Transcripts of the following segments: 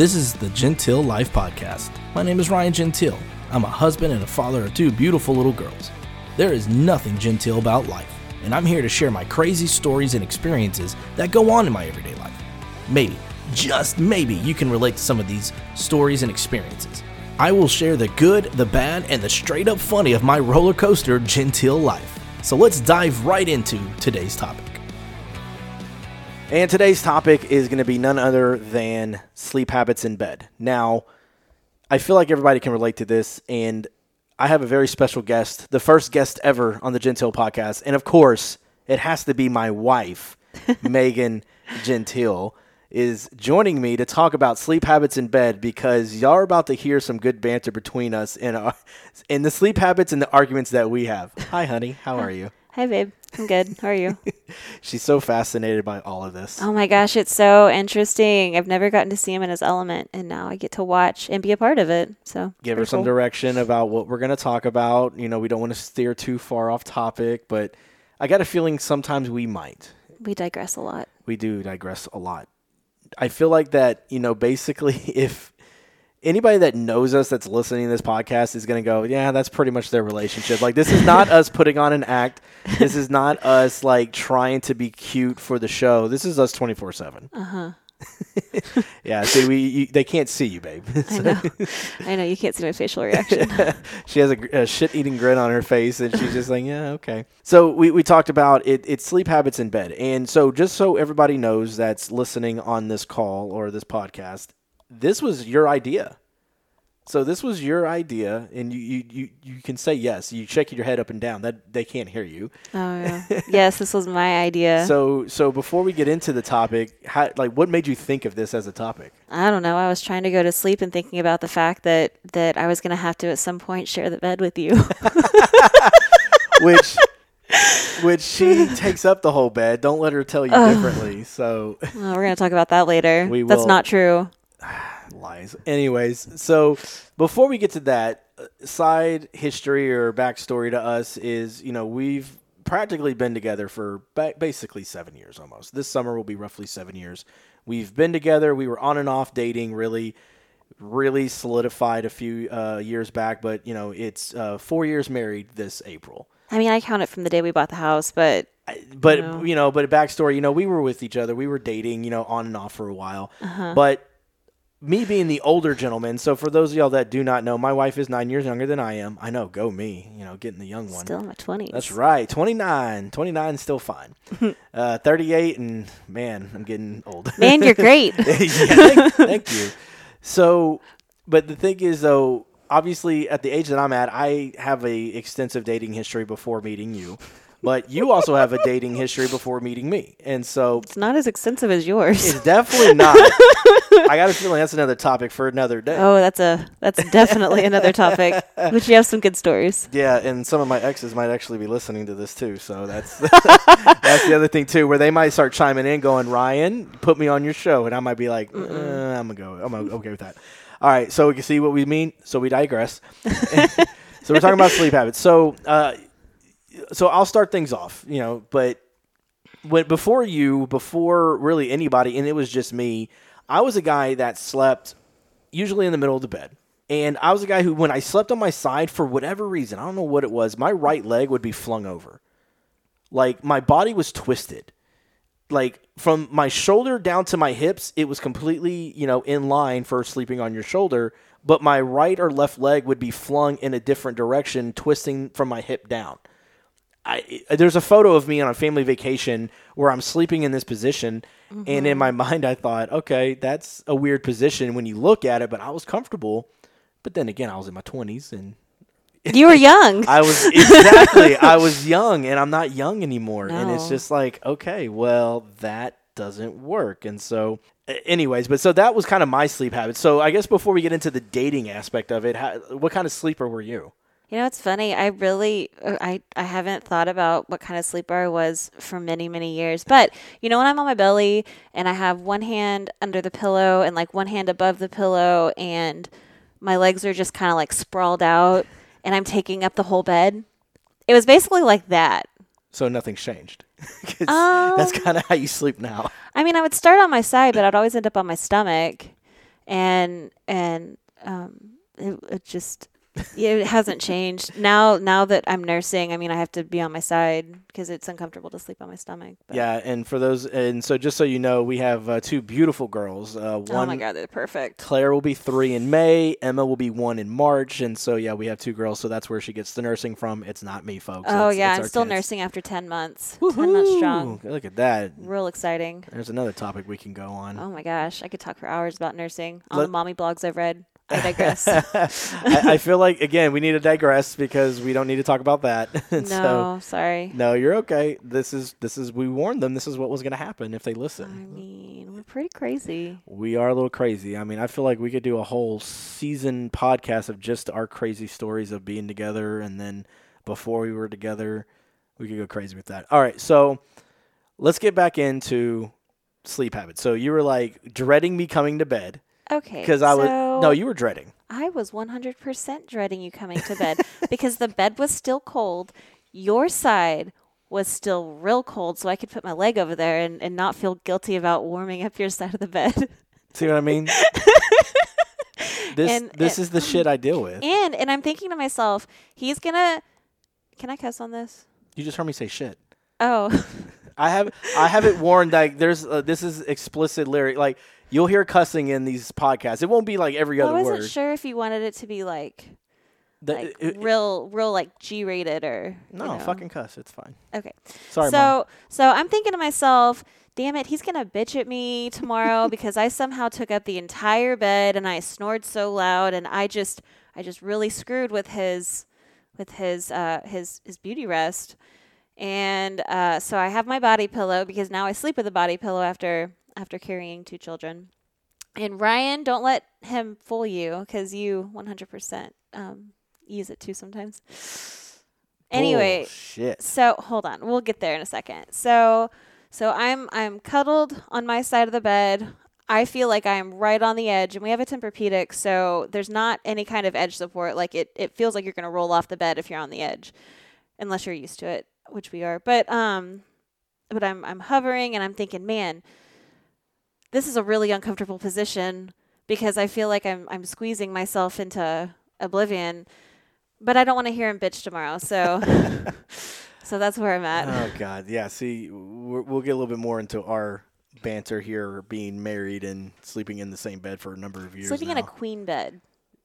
This is the Gentile Life Podcast. My name is Ryan Gentile. I'm a husband and a father of two beautiful little girls. There is nothing genteel about life, and I'm here to share my crazy stories and experiences that go on in my everyday life. Maybe, just maybe, you can relate to some of these stories and experiences. I will share the good, the bad, and the straight up funny of my roller coaster genteel life. So let's dive right into today's topic. And today's topic is going to be none other than sleep habits in bed. Now, I feel like everybody can relate to this, and I have a very special guest, the first guest ever on the Gentile podcast. And of course, it has to be my wife, Megan Gentile, is joining me to talk about sleep habits in bed because y'all are about to hear some good banter between us in, our, in the sleep habits and the arguments that we have. Hi, honey. How are you? Hi, babe. I'm good. How are you? She's so fascinated by all of this. oh my gosh, it's so interesting. I've never gotten to see him in his element, and now I get to watch and be a part of it. So Give her some cool. direction about what we're going to talk about. You know, we don't want to steer too far off topic, but I got a feeling sometimes we might. We digress a lot. we do digress a lot. I feel like that, you know, basically if anybody that knows us that's listening to this podcast is going to go, yeah, that's pretty much their relationship. Like this is not us putting on an act. This is not us like trying to be cute for the show. This is us 24/7. Uh-huh. yeah, see we you, they can't see you, babe. I know. I know. You can't see my facial reaction. she has a, a shit-eating grin on her face, and she's just like, "Yeah, okay." So we, we talked about it. It's sleep habits in bed, and so just so everybody knows that's listening on this call or this podcast, this was your idea. So this was your idea, and you you, you, you can say yes. You shake your head up and down. That they can't hear you. oh, yeah. Yes, this was my idea. So so before we get into the topic, how, like what made you think of this as a topic? I don't know. I was trying to go to sleep and thinking about the fact that that I was going to have to at some point share the bed with you. Which. Which she takes up the whole bed. Don't let her tell you differently. So well, we're going to talk about that later. We will. That's not true. lies. Anyways, so before we get to that, uh, side history or backstory to us is, you know, we've practically been together for ba- basically seven years almost. This summer will be roughly seven years. We've been together. We were on and off dating, really, really solidified a few uh, years back, but, you know, it's uh, four years married this April. I mean, I count it from the day we bought the house, but but No. you know, but a backstory, you know, we were with each other, we were dating, you know, on and off for a while. Uh-huh. But me being the older gentleman, so for those of y'all that do not know, my wife is nine years younger than I am. I know, go me, you know, getting the young one. still in my 20s. That's right, 29. 29 is still fine. uh, 38, and man, I'm getting old. Man, you're great. yeah, thank, thank you. So, but the thing is, though, obviously, at the age that I'm at, I have a extensive dating history before meeting you, but you also have a dating history before meeting me, and so It's not as extensive as yours. it's definitely not. I got a feeling that's another topic for another day. Oh, that's a that's definitely another topic. But you have some good stories. Yeah, and some of my exes might actually be listening to this too. So that's that's the other thing too, where they might start chiming in, going, "Ryan, put me on your show," and I might be like, uh, "I'm gonna go. I'm okay with that." All right, so we can see what we mean. So we digress. so we're talking about sleep habits. So, uh, so I'll start things off. You know, but when before you, before really anybody, and it was just me. I was a guy that slept usually in the middle of the bed. And I was a guy who, when I slept on my side, for whatever reason, I don't know what it was, my right leg would be flung over. Like my body was twisted. Like from my shoulder down to my hips, it was completely, you know, in line for sleeping on your shoulder. But my right or left leg would be flung in a different direction, twisting from my hip down. I, there's a photo of me on a family vacation where I'm sleeping in this position, and in mm-hmm. my mind I thought, okay, that's a weird position when you look at it, but I was comfortable. But then again, I was in my 20s, and You were young. I was exactly I was young, and I'm not young anymore, and it's just like, okay, well, that doesn't work, and so. Anyways, but so that was kind of my sleep habit. So I guess before we get into the dating aspect of it, how, what kind of sleeper were you? You know, it's funny. I really, uh, I, I haven't thought about what kind of sleeper I was for many, many years. But you know, when I'm on my belly and I have one hand under the pillow and like one hand above the pillow, and my legs are just kind of like sprawled out, and I'm taking up the whole bed. It was basically like that. So nothing's changed. Um, that's kind of how you sleep now. I mean, I would start on my side, but I'd always end up on my stomach. and and um, it, it just it hasn't changed now. Now that I'm nursing, I mean, I have to be on my side because it's uncomfortable to sleep on my stomach. but- Yeah, and for those, and so just so you know, we have uh, two beautiful girls. Uh, one, Oh my god, they're perfect. Claire will be three in May. Emma will be one in March, and so yeah, we have two girls. So that's where she gets the nursing from. It's not me, folks. Oh It's- yeah, it's I'm still kids. nursing after ten months. Ten months strong. Look at that. Real exciting. There's another topic we can go on. Oh my gosh, I could talk for hours about nursing. All Let- the mommy blogs I've read. I digress. I, I feel like again we need to digress because we don't need to talk about that. no, so sorry. no, you're okay. This is this is we warned them. This is what was going to happen if they listen. I mean, we're pretty crazy. We are a little crazy. I mean, I feel like we could do a whole season podcast of just our crazy stories of being together, and then before we were together, we could go crazy with that. All right, so let's get back into sleep habits. So you were like dreading me coming to bed Okay. because I was so no, you were dreading. I was 100% dreading you coming to bed because the bed was still cold. Your side was still real cold, so I could put my leg over there and, and not feel guilty about warming up your side of the bed. See what I mean? this And- this and- is the shit I deal with. And and I'm thinking to myself, he's gonna. Can I cuss on this? You just heard me say shit. Oh, I have I have it warned like there's uh, this is explicit lyric like you'll hear cussing in these podcasts. It won't be like every other word. I wasn't word. sure if you wanted it to be like The- like it- it- real real like G rated or you no, know. fucking cuss. It's fine. Okay. Sorry, so mom. so I'm thinking to myself, damn it, he's gonna bitch at me tomorrow because I somehow took up the entire bed and I snored so loud and I just I just really screwed with his with his uh his his beauty rest. And uh, so I have my body pillow because now I sleep with a body pillow after after carrying two children. And Ryan, don't let him fool you because you 100% um, use it too sometimes. Anyway, shit. so hold on, we'll get there in a second. So so I'm I'm cuddled on my side of the bed. I feel like I am right on the edge, and we have a Tempur-Pedic, so there's not any kind of edge support. Like it, it feels like you're gonna roll off the bed if you're on the edge, unless you're used to it, which we are. But um, but I'm I'm hovering, and I'm thinking, man, this is a really uncomfortable position because I feel like I'm I'm squeezing myself into oblivion, but I don't want to hear him bitch tomorrow. So so that's where I'm at. Oh god, yeah. See, we're, we'll get a little bit more into our banter here, being married and sleeping in the same bed for a number of years. Sleeping in a queen bed.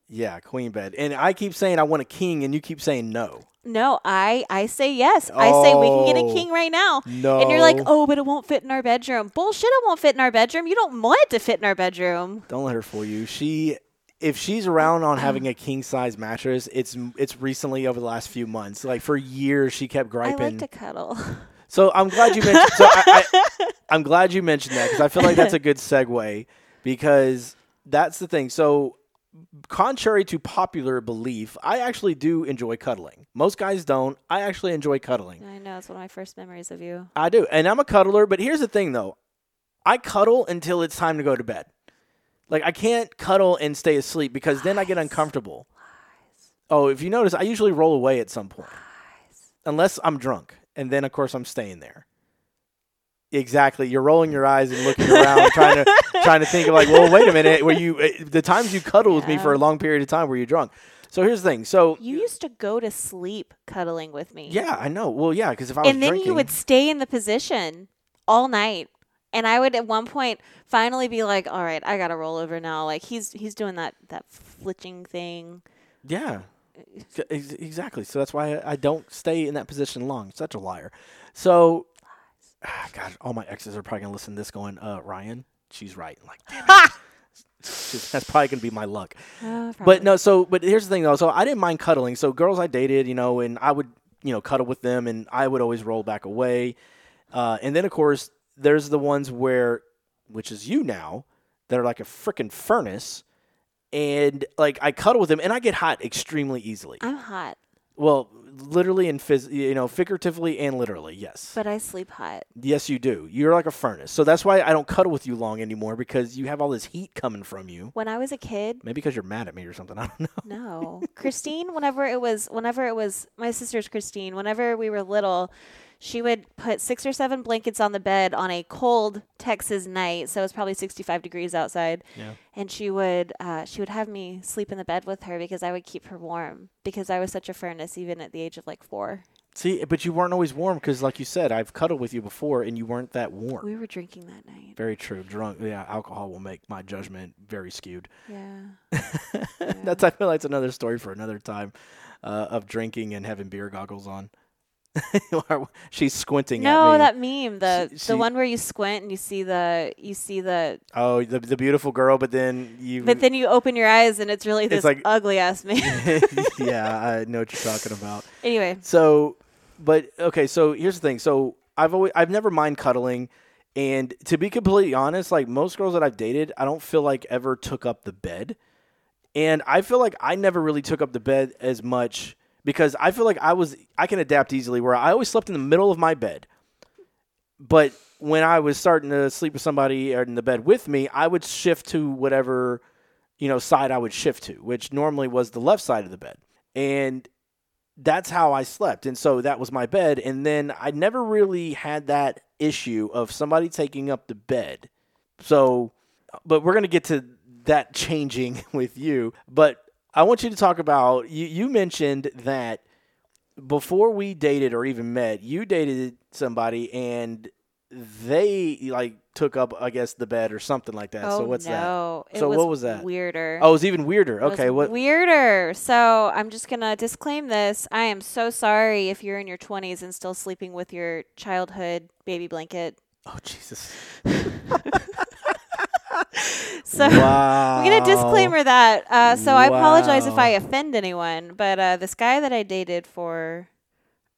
Yeah, queen bed, and I keep saying I want a king, and you keep saying no. No, I I say yes. I say we can get a king right now. No, And you're like, oh, but it won't fit in our bedroom. Bullshit! It won't fit in our bedroom. You don't want it to fit in our bedroom. Don't let her fool you. She, if she's around on having a king size mattress, it's it's recently over the last few months. Like for years, she kept I griping. like to cuddle. So I'm glad you mentioned. So I, I, I'm glad you mentioned that because I feel like that's a good segue because that's the thing. So contrary to popular belief, I actually do enjoy cuddling. Most guys don't. I actually enjoy cuddling. I know it's one of my first memories of you. I do, and I'm a cuddler. But here's the thing, though. I cuddle until it's time to go to bed. Like I can't cuddle and stay asleep because then I get uncomfortable. Lies. Oh, if you notice, I usually roll away at some point, Lies. unless I'm drunk, and then of course I'm staying there. Exactly, you're rolling your eyes and looking around, trying to trying to think of like, well, wait a minute, were you eh, the times you cuddled with me for a long period of time? Were you drunk? So here's the thing. So You used to go to sleep cuddling with me. yeah, I know. Well, yeah, because if I was and then drinking, you would stay in the position all night. And I would at one point finally be like, "All right, I gotta roll over now." Like he's he's doing that that flitching thing. Yeah, exactly. So that's why I don't stay in that position long. Such a liar. So, ah, God, all my exes are probably gonna listen to this, going, "Uh, Ryan, she's right." I'm like, damn. That's probably gonna be my luck. Uh, But no, so but here's the thing though. So I didn't mind cuddling. So girls I dated, you know, and I would you know cuddle with them, and I would always roll back away. Uh, and then of course there's the ones where, which is you now, that are like a freaking furnace, and like I cuddle with them, and I get hot extremely easily. I'm hot, Well, literally and phys- you know, figuratively and literally, yes. but I sleep hot. Yes, you do. You're like a furnace. So that's why I don't cuddle with you long anymore because you have all this heat coming from you. When I was a kid, Maybe because you're mad at me or something. I don't know. no. Christine, whenever it was whenever it was my sister's Christine, whenever we were little, she would put six or seven blankets on the bed on a cold Texas night, so it was probably 65 degrees outside. Yeah. And she would uh, she would have me sleep in the bed with her because I would keep her warm because I was such a furnace even at the age of like four. See, but you weren't always warm because, like you said, I've cuddled with you before, and you weren't that warm. We were drinking that night. Very true. Drunk. Yeah, alcohol will make my judgment very skewed. Yeah. That's I feel like it's another story for another time uh, of drinking and having beer goggles on. She's squinting at No, that meme, the She- the one where you squint and you see the you see the oh, the the beautiful girl, but then you. but then you open your eyes and it's really It's this like- ugly ass man. yeah, I know what you're talking about. anyway, So, but okay. So here's the thing. So I've always I've never mind cuddling, and to be completely honest, like most girls that I've dated, I don't feel like ever took up the bed, and I feel like I never really took up the bed as much because I feel like I was I can adapt easily. Where I always slept in the middle of my bed, but when I was starting to sleep with somebody in the bed with me, I would shift to whatever you know side I would shift to, which normally was the left side of the bed, and that's how I slept. And so that was my bed. And then I never really had that issue of somebody taking up the bed. So, but we're going to get to that changing with you. But I want you to talk about you, you mentioned that before we dated or even met, you dated somebody and they like took up, I guess, the bed or something like that. oh so what's that? no, It So was what was that? Weirder. Oh, it was even weirder. It Okay, what? weirder? So I'm just gonna disclaim this. I am so sorry if you're in your 20s and still sleeping with your childhood baby blanket. Oh Jesus! So wow. I'm gonna disclaimer that. Uh, so I apologize if I offend anyone, but uh, this guy that I dated for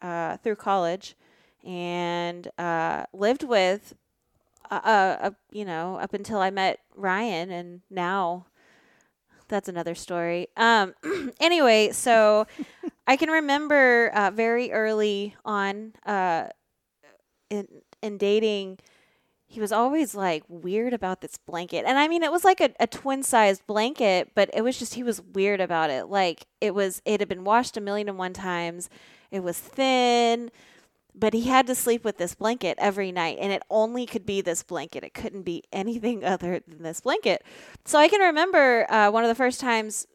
uh, through college and uh, lived with, uh, uh, uh, you know, up until I met Ryan, and now that's another story. Um, anyway, so I can remember uh, very early on uh, in in dating he was always like weird about this blanket. And I mean, it was like a, a twin sized blanket, but it was just, he was weird about it. Like it was, it had been washed a million and one times. It was thin, but he had to sleep with this blanket every night. And it only could be this blanket. It couldn't be anything other than this blanket. So I can remember uh, one of the first times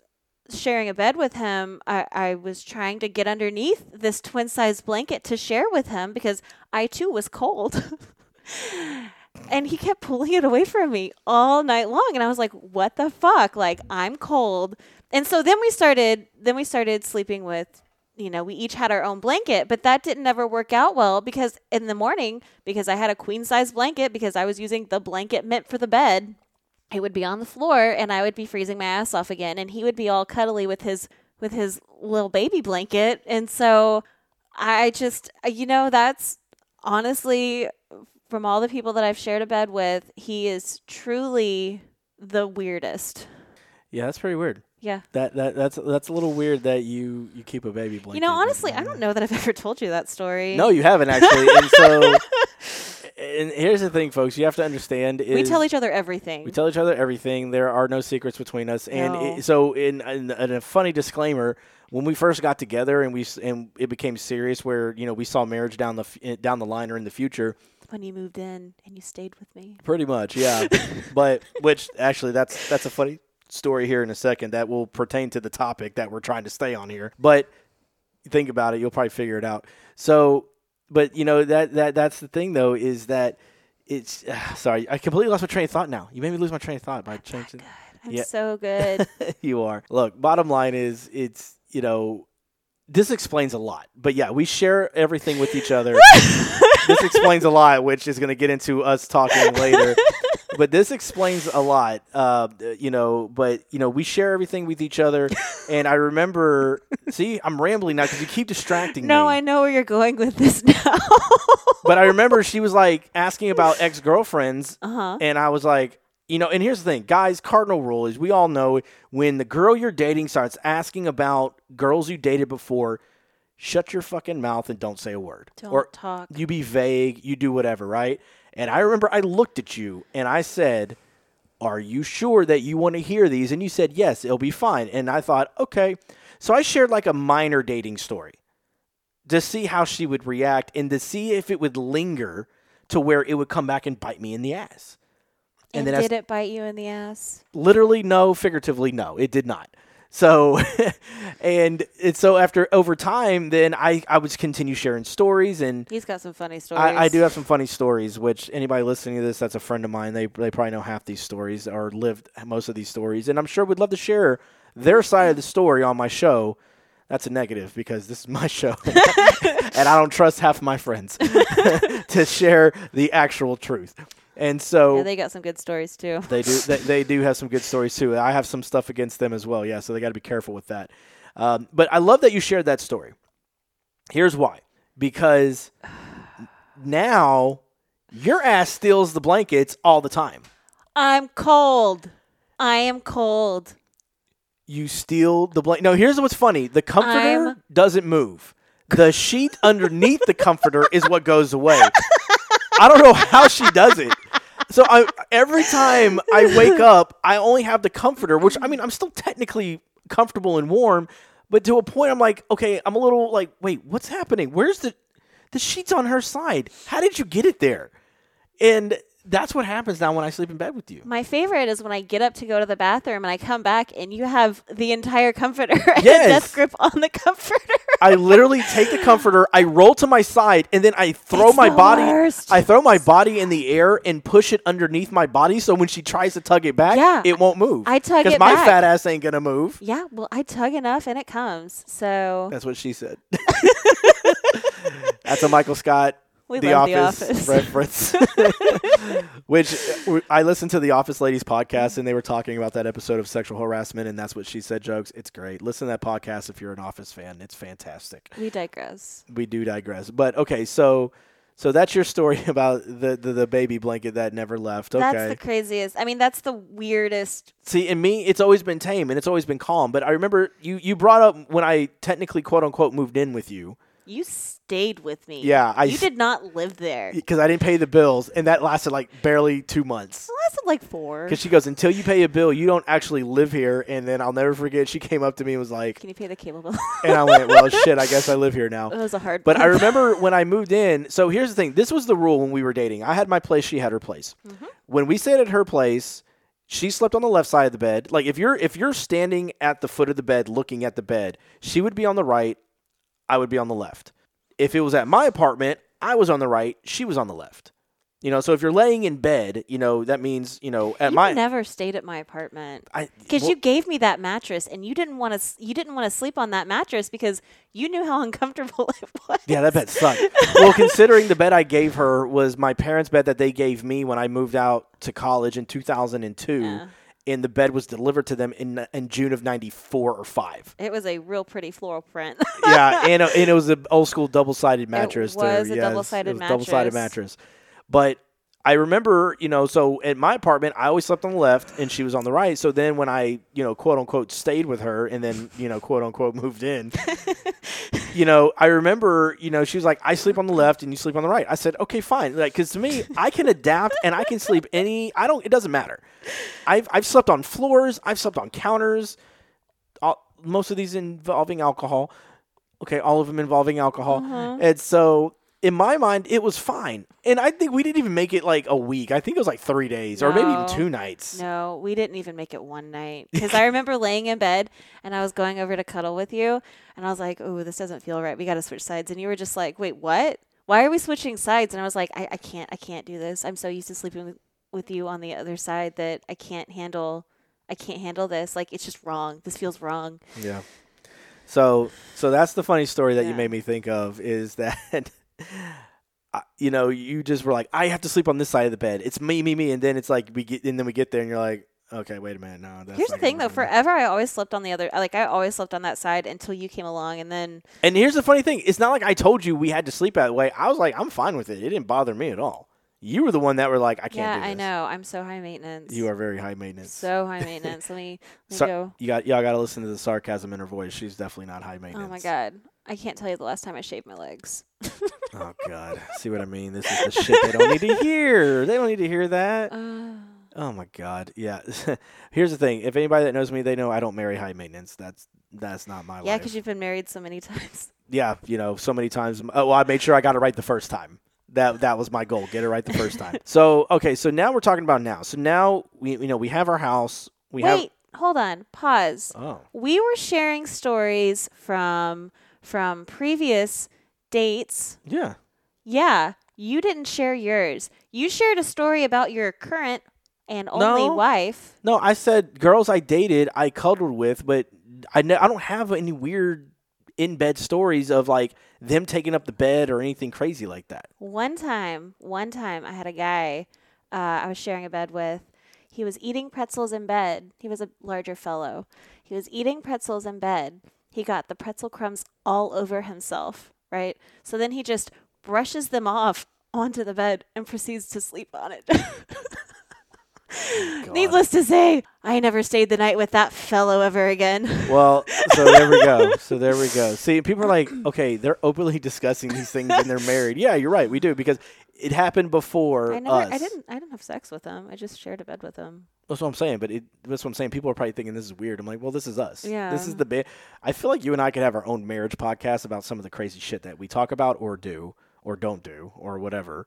sharing a bed with him, I, I was trying to get underneath this twin sized blanket to share with him because I too was cold. and he kept pulling it away from me all night long and i was like what the fuck? Like i'm cold. And so then we started then we started sleeping with you know we each had our own blanket but that didn't ever work out well because in the morning because i had a queen size blanket because i was using the blanket meant for the bed it would be on the floor and i would be freezing my ass off again and he would be all cuddly with his with his little baby blanket. And so i just you know that's honestly from all the people that I've shared a bed with, he is truly the weirdest. Yeah, that's pretty weird. Yeah. That that that's that's a little weird that you you keep a baby blanket. You know, honestly, I don't know that I've ever told you that story. No, you haven't actually. and so, and here's the thing, folks. You have to understand is we tell each other everything. we tell each other everything. There are no secrets between us. And No. it, so, in, in, in a funny disclaimer, when we first got together and we and it became serious, where you know we saw marriage down the f- eh, down the line or in the future, when you moved in and you stayed with me. Pretty much, yeah. but which actually that's that's a funny story here in a second that will pertain to the topic that we're trying to stay on here. But think about it, you'll probably figure it out. So, but you know that that that's the thing though is that it's sorry, I completely lost my train of thought now. You made me lose my train of thought by changing. I'm Yeah. so good. you are. Look, bottom line is it's you know this explains a lot. But yeah, we share everything with each other. this explains a lot, which is going to get into us talking later. but this explains a lot, uh, you know. But you know, we share everything with each other, and I remember. see, I'm rambling now because you keep distracting no, me. No, I know where you're going with this now. but I remember she was like asking about ex girlfriends, uh huh. and I was like, you know, and here's the thing, guys, cardinal rule is we all know when the girl you're dating starts asking about girls you dated before, shut your fucking mouth and don't say a word. Don't or talk. you be vague, you do whatever, right? And I remember I looked at you and I said, Are you sure that you want to hear these? And you said, Yes, it'll be fine. And I thought, Okay. So I shared like a minor dating story. to see how she would react and to see if it would linger to where it would come back and bite me in the ass. And, then as- did it bite you in the ass? literally no. Figuratively no. It did not. So and it's so after over time then i i would continue sharing stories and He's got some funny stories. I, I do have some funny stories which anybody listening to this that's a friend of mine they, they probably know half these stories or lived most of these stories. And i'm sure would love to share their side of the story on my show. That's a negative because this is my show. And i don't trust half my friends to share the actual truth and so Yeah, they got some good stories too. they do. They, they do have some good stories too. I have some stuff against them as well. Yeah, so they got to be careful with that. Um, but I love that you shared that story. Here's why: because now your ass steals the blankets all the time. I'm cold. I am cold. You steal the blanket. No, here's what's funny: the comforter I'm- doesn't move. The sheet underneath the comforter is what goes away. I don't know how she does it. So I every time I wake up, I only have the comforter, which I mean I'm still technically comfortable and warm, but to a point I'm like, okay, I'm a little like, wait, what's happening? Where's the the sheet's on her side? How did you get it there? And that's what happens now when I sleep in bed with you. My favorite is when I get up to go to the bathroom and I come back and you have the entire comforter and Yes. a death grip on the comforter. I literally take the comforter, I roll to my side, and then I throw It's my body. worst. I throw my body in the air and push it underneath my body, so when she tries to tug it back, Yeah. it won't move. I tug it because my back. fat ass ain't gonna move. yeah, well, I tug enough and it comes. So That's what she said. That's a Michael Scott. We the, love The Office Office. reference, which uh, I listened to the Office Ladies podcast, and they were talking about that episode of sexual harassment, and that's what she said. Jokes, it's great. Listen to that podcast if you're an Office fan; it's fantastic. we digress. we do digress. But okay, so so that's your story about the the, the baby blanket that never left. Okay. That's the craziest. I mean, that's the weirdest. See, in me, it's always been tame and it's always been calm. But I remember you you brought up when I technically quote unquote moved in with you You stayed with me. Yeah, I you did not live there. because I didn't pay the bills, and that lasted like barely two months. It lasted like four. Because she goes, until you pay a bill, you don't actually live here. And then I'll never forget, she came up to me and was like, Can you pay the cable bill? and I went, well, shit, I guess I live here now. it was a hard. But I remember when I moved in. So here's the thing: this was the rule when we were dating. I had my place; she had her place. Mm-hmm. When we stayed at her place, she slept on the left side of the bed. Like if you're if you're standing at the foot of the bed looking at the bed, she would be on the right. I would be on the left. If it was at my apartment, I was on the right. She was on the left. You know, so if you're laying in bed, you know that means you know at you my never stayed at my apartment. Because well, you gave me that mattress, and you didn't want to. You didn't want to sleep on that mattress because you knew how uncomfortable it was. Yeah, that bed sucked. well, considering the bed I gave her was my parents' bed that they gave me when I moved out to college in 2002, Yeah. And the bed was delivered to them in in June of '94 or five. It was a real pretty floral print. yeah, and, uh, and it was an old school double sided mattress. It was too. a Yes, double-sided mattress. Double sided mattress. But I remember, you know, so at my apartment, I always slept on the left, and she was on the right. So then when I, you know, quote unquote, stayed with her, and then you know, quote unquote, moved in. you know, I remember, you know, she was like, I sleep on the left and you sleep on the right. I said, okay, fine. Like, cause to me, I can adapt and I can sleep any, I don't, it doesn't matter. I've, I've slept on floors. I've slept on counters. All, most of these involving alcohol. Okay. All of them involving alcohol. Uh-huh. And so in my mind, it was fine. And I think we didn't even make it like a week. I think it was like three days or maybe even two nights. No, we didn't even make it one night. Because I remember laying in bed and I was going over to cuddle with you, and I was like, "Oh, this doesn't feel right. We got to switch sides." And you were just like, "Wait, what? Why are we switching sides?" And I was like, "I, I can't. I can't do this. I'm so used to sleeping with, with you on the other side that I can't handle. I can't handle this. Like it's just wrong. This feels wrong." Yeah. So so that's the funny story that you made me think of is that you know you just were like I have to sleep on this side of the bed. It's me me me and then it's like we get and then we get there and you're like okay wait a minute no that's Here's the thing, though. Forever, I always slept on the other. Like I always slept on that side until you came along, and then And here's the funny thing it's not like I told you we had to sleep that way. I was like I'm fine with it. It didn't bother me at all. You were the one that were like I can't yeah, do this. I know. I'm so high maintenance. You are very high maintenance. so high maintenance. let me, let me Sar- go. you got y'all got to listen to the sarcasm in her voice. She's definitely not high maintenance. Oh my god. I can't tell you the last time I shaved my legs. Oh god. See what I mean? This is the shit they don't need to hear. They don't need to hear that. Uh, Oh my god. Yeah. Here's the thing. If anybody that knows me, they know I don't marry high maintenance. That's that's not my yeah, life. because you've been married so many times. yeah, you know, so many times. Oh, well, I made sure I got it right the first time. That that was my goal. Get it right the first time. so okay, so now we're talking about now. So now we you know we have our house. We have Wait, hold on. Pause. oh We were sharing stories from from previous dates. yeah Yeah, you didn't share yours. You shared a story about your current and only No. wife. no. I said girls I dated I cuddled with, but I ne- I don't have any weird in bed stories of like them taking up the bed or anything crazy like that. One time, one time, I had a guy uh, I was sharing a bed with. He was eating pretzels in bed. He was a larger fellow. He was eating pretzels in bed. He got the pretzel crumbs all over himself, right? So then he just brushes them off onto the bed and proceeds to sleep on it. Needless to say, I never stayed the night with that fellow ever again. Well, so there we go. So there we go. See, people are like, okay, they're openly discussing these things and they're married. Yeah, you're right. We do because it happened before I never, us. I didn't, I didn't have sex with them. I just shared a bed with them. That's what I'm saying. But it, that's what I'm saying. People are probably thinking this is weird. I'm like, well, this is us. Yeah. This is the bit. I feel like you and I could have our own marriage podcast about some of the crazy shit that we talk about or do or don't do or whatever.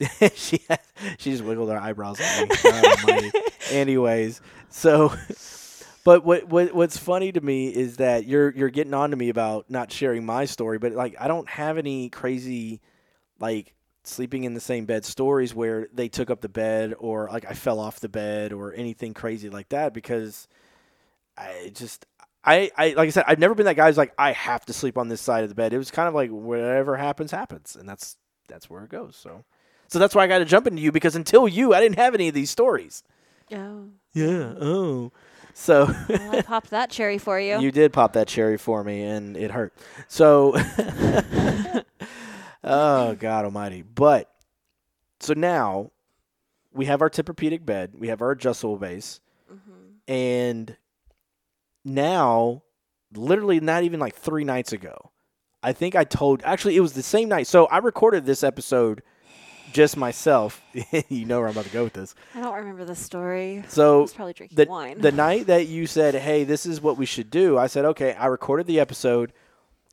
she she just wiggled her eyebrows at me. Anyways, so but what, what what's funny to me is that you're you're getting on to me about not sharing my story, but like I don't have any crazy like sleeping in the same bed stories where they took up the bed or like I fell off the bed or anything crazy like that because I just I, I like I said I've never been that guy who's like I have to sleep on this side of the bed. It was kind of like whatever happens happens and that's that's where it goes. So so that's why I got to jump into you because until you I didn't have any of these stories. Oh, Yeah. Oh. So well, I popped that cherry for you. you did pop that cherry for me and it hurt. So Oh God almighty. But so now we have our Tempur-Pedic bed, we have our adjustable base, Mm-hmm. and now literally not even like 3 nights ago. I think I told actually it was the same night. So I recorded this episode just myself. you know where I'm about to go with this. I don't remember the story. I So was probably drinking the, wine. the night that you said, "Hey, this is what we should do," I said, "Okay." I recorded the episode.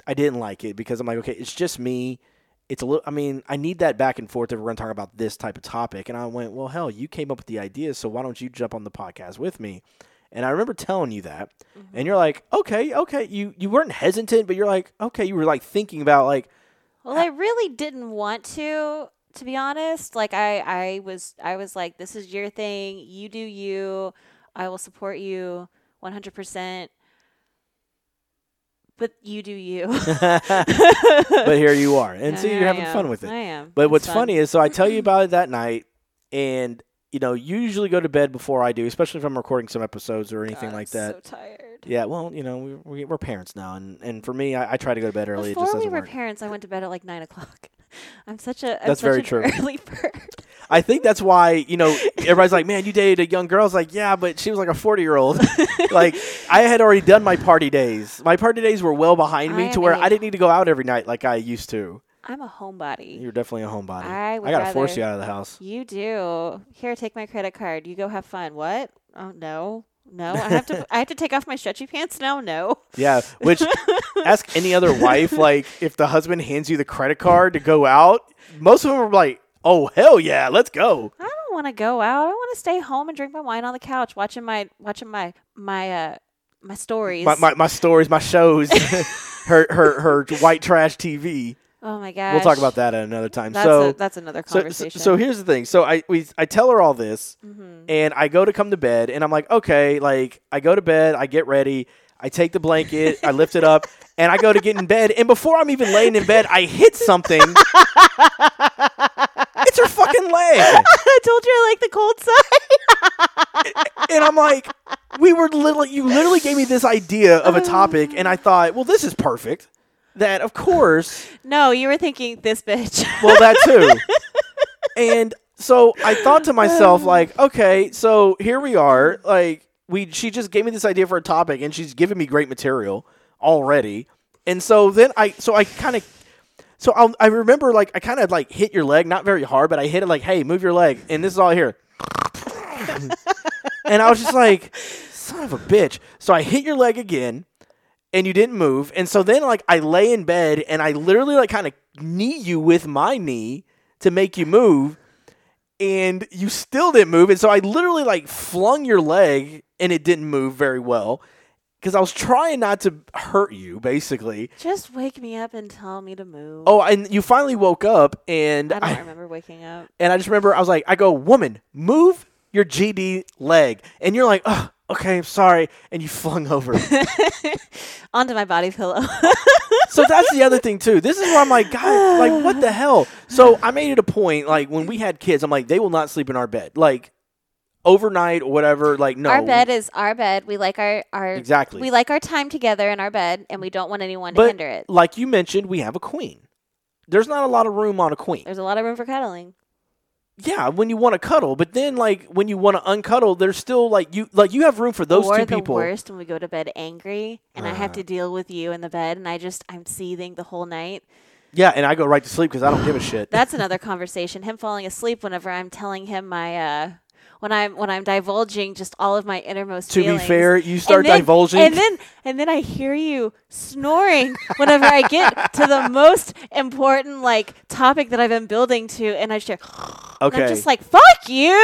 I didn't like it because I'm like, "Okay, it's just me." It's a little. I mean, I need that back and forth if we're going to talk about this type of topic. And I went, "Well, hell, you came up with the idea, so why don't you jump on the podcast with me?" And I remember telling you that, Mm-hmm. and you're like, "Okay, okay." You you weren't hesitant, but you're like, "Okay." You were like thinking about like, well, I really didn't want to, to be honest. Like I, I was, I was like, this is your thing. You do you. I will support you 100. percent But you do you. but here you are, and Yeah, so you're I having am. fun with it. I am. But It's what's fun. funny is, so I tell you about it that night, and you know, you usually go to bed before I do, especially if I'm recording some episodes or anything God, like I'm that. So tired. yeah, well, you know, we, we, we're parents now, and, and for me, I, I try to go to bed early. Before we were work. parents, I went to bed at like nine o'clock. I'm such a I'm That's such very true. Early bird. I think that's why you know everybody's like, "Man, you dated a young girl." I was like, "Yeah, but she was like a 40 year old." like I had already done my party days. My party days were well behind me I to where a- I didn't need to go out every night like I used to. I'm a homebody. You're definitely a homebody. I would gotta force you out of the house. You do. Here, take my credit card. You go have fun. What? Oh no. No, I have to. I have to take off my stretchy pants now. No. Yeah, which ask any other wife like if the husband hands you the credit card to go out. Most of them are like, "Oh hell yeah, let's go." I don't want to go out. I want to stay home and drink my wine on the couch, watching my watching my my uh my stories. My, my, my stories, my shows, her her her white trash TV. Oh my gosh. We'll talk about that at another time. That's so a, that's another so, so conversation. so here's the thing. So I we I tell her all this, Mhm. and I go to come to bed, and I'm like, okay, like I go to bed, I get ready, I take the blanket, I lift it up, and I go to get in bed, and before I'm even laying in bed, I hit something. it's her fucking leg. I told you I like the cold side. and I'm like, we were literally, you literally gave me this idea of a topic, and I thought, well, this is perfect. That of course, no, you were thinking this bitch. well, that too. and so I thought to myself, um. like, okay, so here we are. Like, we, she just gave me this idea for a topic, and she's given me great material already. And so then I, so I kind of. So I'll, I remember, like, I kind of like hit your leg, not very hard, but I hit it like, "Hey, move your leg," and this is all here. and I was just like, son of a bitch. So I hit your leg again, and you didn't move. And so then like I lay in bed and I literally like kind of knee you with my knee to make you move and you still didn't move. And so I literally like flung your leg and it didn't move very well because I was trying not to hurt you basically. Just wake me up and tell me to move. Oh, and you finally woke up and I don't I, remember waking up. and I just remember I was like, I go, woman, move your GD leg. And you're like, oh, okay, I'm sorry. And you flung over. Onto my body pillow. so that's the other thing too. This is where I'm like, God, like what the hell? So I made it a point, like when we had kids, I'm like, they will not sleep in our bed, like overnight or whatever. Like no, Our bed is our bed. We like our, our exactly. we like our time together in our bed and we don't want anyone to hinder it. like you mentioned, we have a queen. There's not a lot of room on a queen. There's a lot of room for cuddling. Yeah, when you want to cuddle, but then like when you want to uncuddle, there's still like you like you have room for those or two the people. worst when we go to bed angry and I have Uh. to deal with you in the bed and I just I'm seething the whole night. Yeah, and I go right to sleep because I don't give a shit. That's another conversation. Him falling asleep whenever I'm telling him my uh when I'm when I'm divulging just all of my innermost to be fair, you start and then, divulging. and then and then I hear you snoring whenever I get to the most important like topic that I've been building to, and I just hear, and okay. I'm just like, "Fuck you!"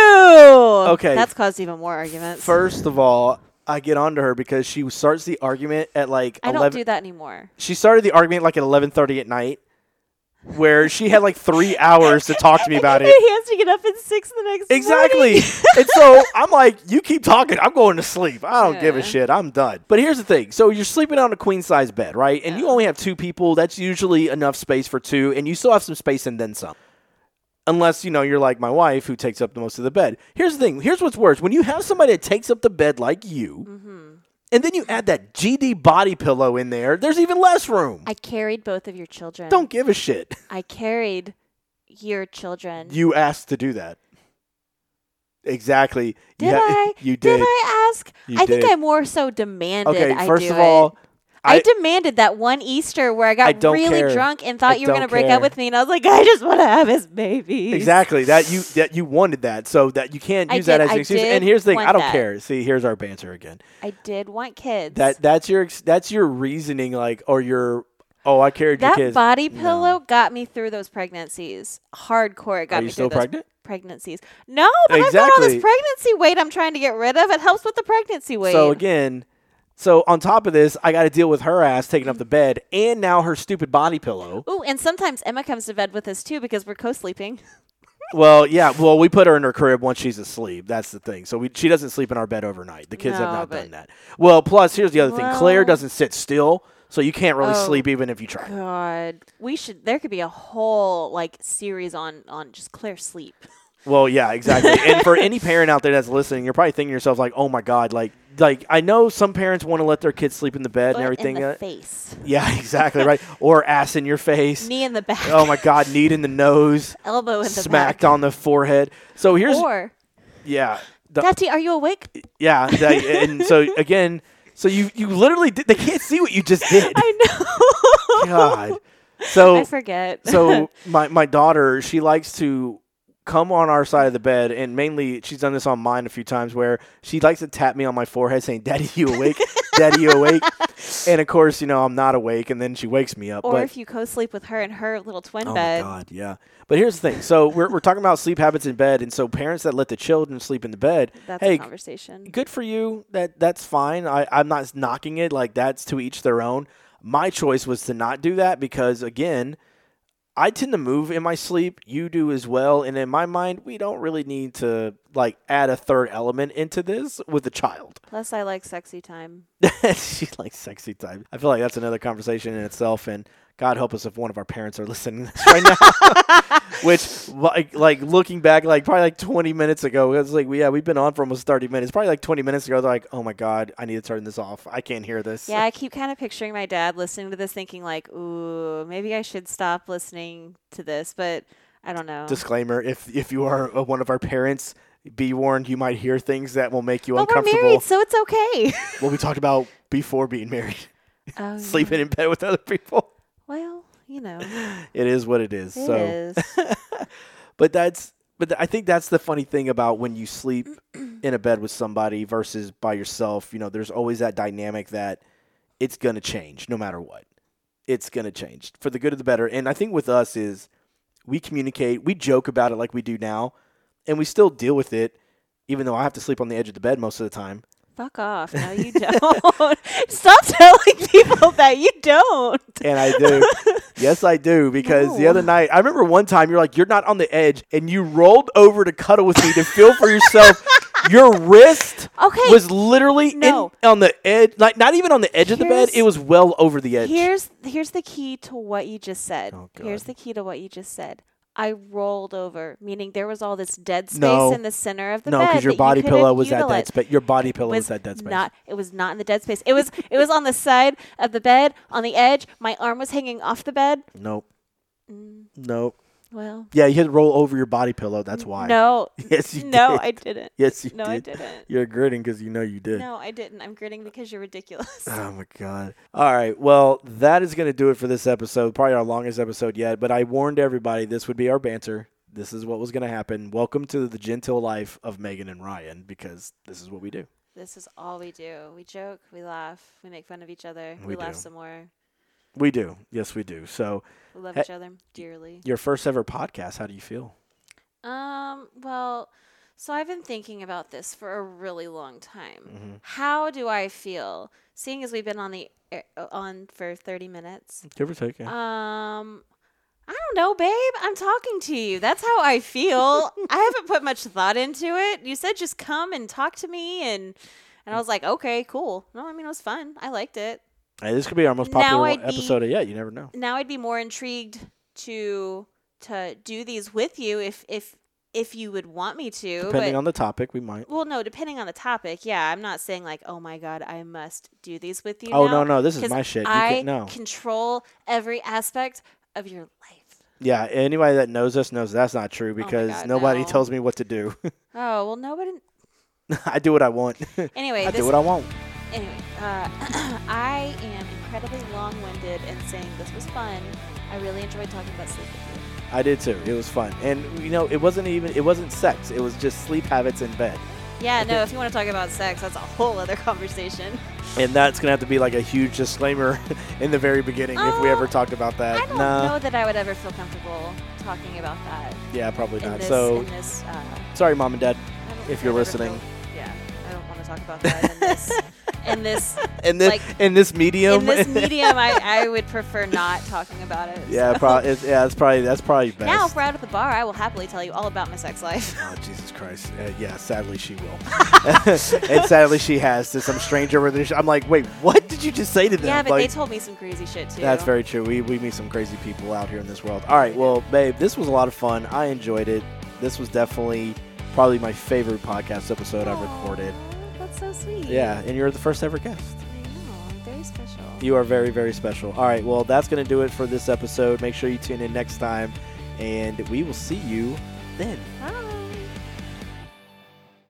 Okay. that's caused even more arguments. First of all, I get onto her because she starts the argument at like I don't eleven. do that anymore. she started the argument like at eleven thirty at night, where she had like three hours to talk to me about it. He has to get up at six the next Exactly. morning. and so I'm like, you keep talking. I'm going to sleep. I don't give a shit. I'm done. But here's the thing. So you're sleeping on a queen size bed, right? And you only have two people. That's usually enough space for two, and you still have some space and then some. Unless, you know, you're like my wife who takes up the most of the bed. Here's the thing. Here's what's worse. When you have somebody that takes up the bed like you, Mm-hmm. And then you add that GD body pillow in there, there's even less room. I carried both of your children. don't give a shit. I carried your children. You asked to do that. Exactly. You Did ha- I? You did. Did I ask? You I think. I more so demanded. Okay, I first do of all, it. I, I- demanded that one Easter where I got I really care. drunk and thought I you were gonna break up with me, and I was like, I just want to have his baby. Exactly. That you that you wanted that. So that you can't use that as an excuse. And here's the thing, I don't that. care. See, here's our banter again. I did want kids. That that's your that's your reasoning like or your oh, I carried your kids. that body No. pillow got me through those pregnancies. Hardcore. It got Are me still through those pregnancies. No, but I've got all this pregnancy weight I'm trying to get rid of. It helps with the pregnancy weight. So again, so on top of this, I got to deal with her ass taking up the bed and now her stupid body pillow. Ooh, and sometimes Emma comes to bed with us too because we're co-sleeping. Well, yeah, well, we put her in her crib once she's asleep. That's the thing. So we, she doesn't sleep in our bed overnight. The kids have not done that. Well, plus here's the other thing. Claire doesn't sit still, so you can't really Oh. sleep even if you try. God, we should. There could be a whole like series on on just Claire sleep. Well, yeah, exactly. and for any parent out there that's listening, you're probably thinking to yourself like, "Oh my god!" Like, like I know some parents want to let their kids sleep in the bed and everything. in the uh, face, yeah, exactly right. Or ass in your face. knee in the back, Oh my god, knee in the nose, elbow in the smacked back. on the forehead. So here's Or, yeah, the, Daddy, are you awake? yeah, that, and so again, so you you literally did, they can't see what you just did. I know. God. So I forget. so my my daughter she likes to come on our side of the bed and mainly she's done this on mine a few times where she likes to tap me on my forehead saying daddy you awake? Daddy you awake? And of course you know i'm not awake and then she wakes me up or but if you co-sleep with her in her little twin oh bed. god yeah. But here's the thing. So we're, we're talking about sleep habits in bed and so parents that let the children sleep in the bed That's hey a conversation. good for you. That that's fine. I, i'm not knocking it. Like that's to each their own. My choice was to not do that because again i tend to move in my sleep you do as well and in my mind we don't really need to like add a third element into this with a child Plus, I like sexy time. she likes sexy time i feel like that's another conversation in itself and god help us if one of our parents are listening to this right now. Which like like looking back like probably like 20 minutes ago it was like yeah we've been on for almost 30 minutes. Probably like 20 minutes ago they're like oh my god i need to turn this off. I can't hear this. Yeah, I keep kind of picturing my dad listening to this, thinking like, "Ooh, maybe I should stop listening to this," but I don't know. disclaimer if if you are one of our parents be warned you might hear things that will make you but we're uncomfortable. married, so it's okay. what we talked about before being married. Oh, yeah. sleeping in bed with other people you know, it is what it is it so is. but that's but th- I think that's the funny thing about when you sleep in a bed with somebody versus by yourself. You know, there's always that dynamic that it's going to change no matter what. It's going to change for the good of the better. And I think with us is we communicate, we joke about it like we do now, and we still deal with it, even though I have to sleep on the edge of the bed most of the time. Fuck off. No, you don't. Stop telling people that you don't. And I do. Yes, I do. Because the other night, I remember one time you're like, you're not on the edge, and you rolled over to cuddle with me to feel for yourself. Your wrist Okay. was literally No. in, on the edge, like not even on the edge of the bed. It was well over the edge. Here's here's the key to what you just said. Oh, here's the key to what you just said. I rolled over, meaning there was all this dead space No. in the center of the no, bed. because your that you body pillow was that dead space. Your body pillow was, was that dead space. Not it was not in the dead space. It was it was on the side of the bed, on the edge. My arm was hanging off the bed. nope. Mm, Nope. Well, Yeah, you had to roll over your body pillow. That's why. no, Yes, you did. no, did. I didn't. Yes, you No, did. I didn't. You're gritting because you know you did. No, I didn't. I'm gritting because you're ridiculous. Oh my god. All right. Well, that is going to do it for this episode. Probably our longest episode yet, but I warned everybody this would be our banter. This is what was going to happen. Welcome to the genteel life of Megan and Ryan because this is what we do. This is all we do. We joke, we laugh, we make fun of each other, We we, laugh some more. We do. Yes, we do. So, We love each other dearly. your first ever podcast, how do you feel? Um, well, so I've been thinking about this for a really long time. Mhm. How do I feel seeing as we've been on the air, uh, on for 30 minutes? Give or take. yeah. Um I don't know, babe. I'm talking to you. That's how I feel. I haven't put much thought into it. You said just come and talk to me and and I was like, "Okay, cool." No, I mean it was fun. I liked it. Hey, this could be our most popular I'd be- episode yet. You never know. now I'd be more intrigued to to do these with you if if if you would want me to. Depending but, on the topic, we might. well, no, depending on the topic. Yeah, I'm not saying like, oh my god, I must do these with you. Oh now, no, no, this is my shit. You I can, no. control every aspect of your life. Yeah, anybody that knows us knows that's not true oh because Oh God, nobody no. tells me what to do. Oh well, nobody. I do what I want. Anyway, I do what I want. Anyway, uh, I am incredibly long-winded and saying this was fun. I really enjoyed talking about sleep with you. I did too. It was fun, and you know, it wasn't even it wasn't sex. It was just sleep habits in bed, Yeah, no, if you want to talk about sex, that's a whole other conversation. and that's gonna have to be like a huge disclaimer in the very beginning if we ever talked about that. I don't nah, know that I would ever feel comfortable talking about that yeah, probably not. this. so this uh, sorry, mom and dad. If you're listening. feel- yeah, I don't want to talk about that in this. in this, Like, in this medium, in this medium, I, I would prefer not talking about it. yeah, so. probably. Yeah, that's probably that's probably best. Now, if we're out at the bar, I will happily tell you all about my sex life. Oh Jesus Christ! Uh, yeah, sadly she will, and sadly she has to some stranger. There's- I'm like, wait, what did you just say to them? yeah, but like, they told me some crazy shit too. That's very true. We, we meet some crazy people out here in this world. All right, well, babe, this was a lot of fun. I enjoyed it. This was definitely probably my favorite podcast episode I've recorded. So sweet. Yeah, and you're the first ever guest. I know. I'm very special. You are very, very special. All right, well, that's going to do it for this episode. Make sure you tune in next time, and we will see you then. Bye.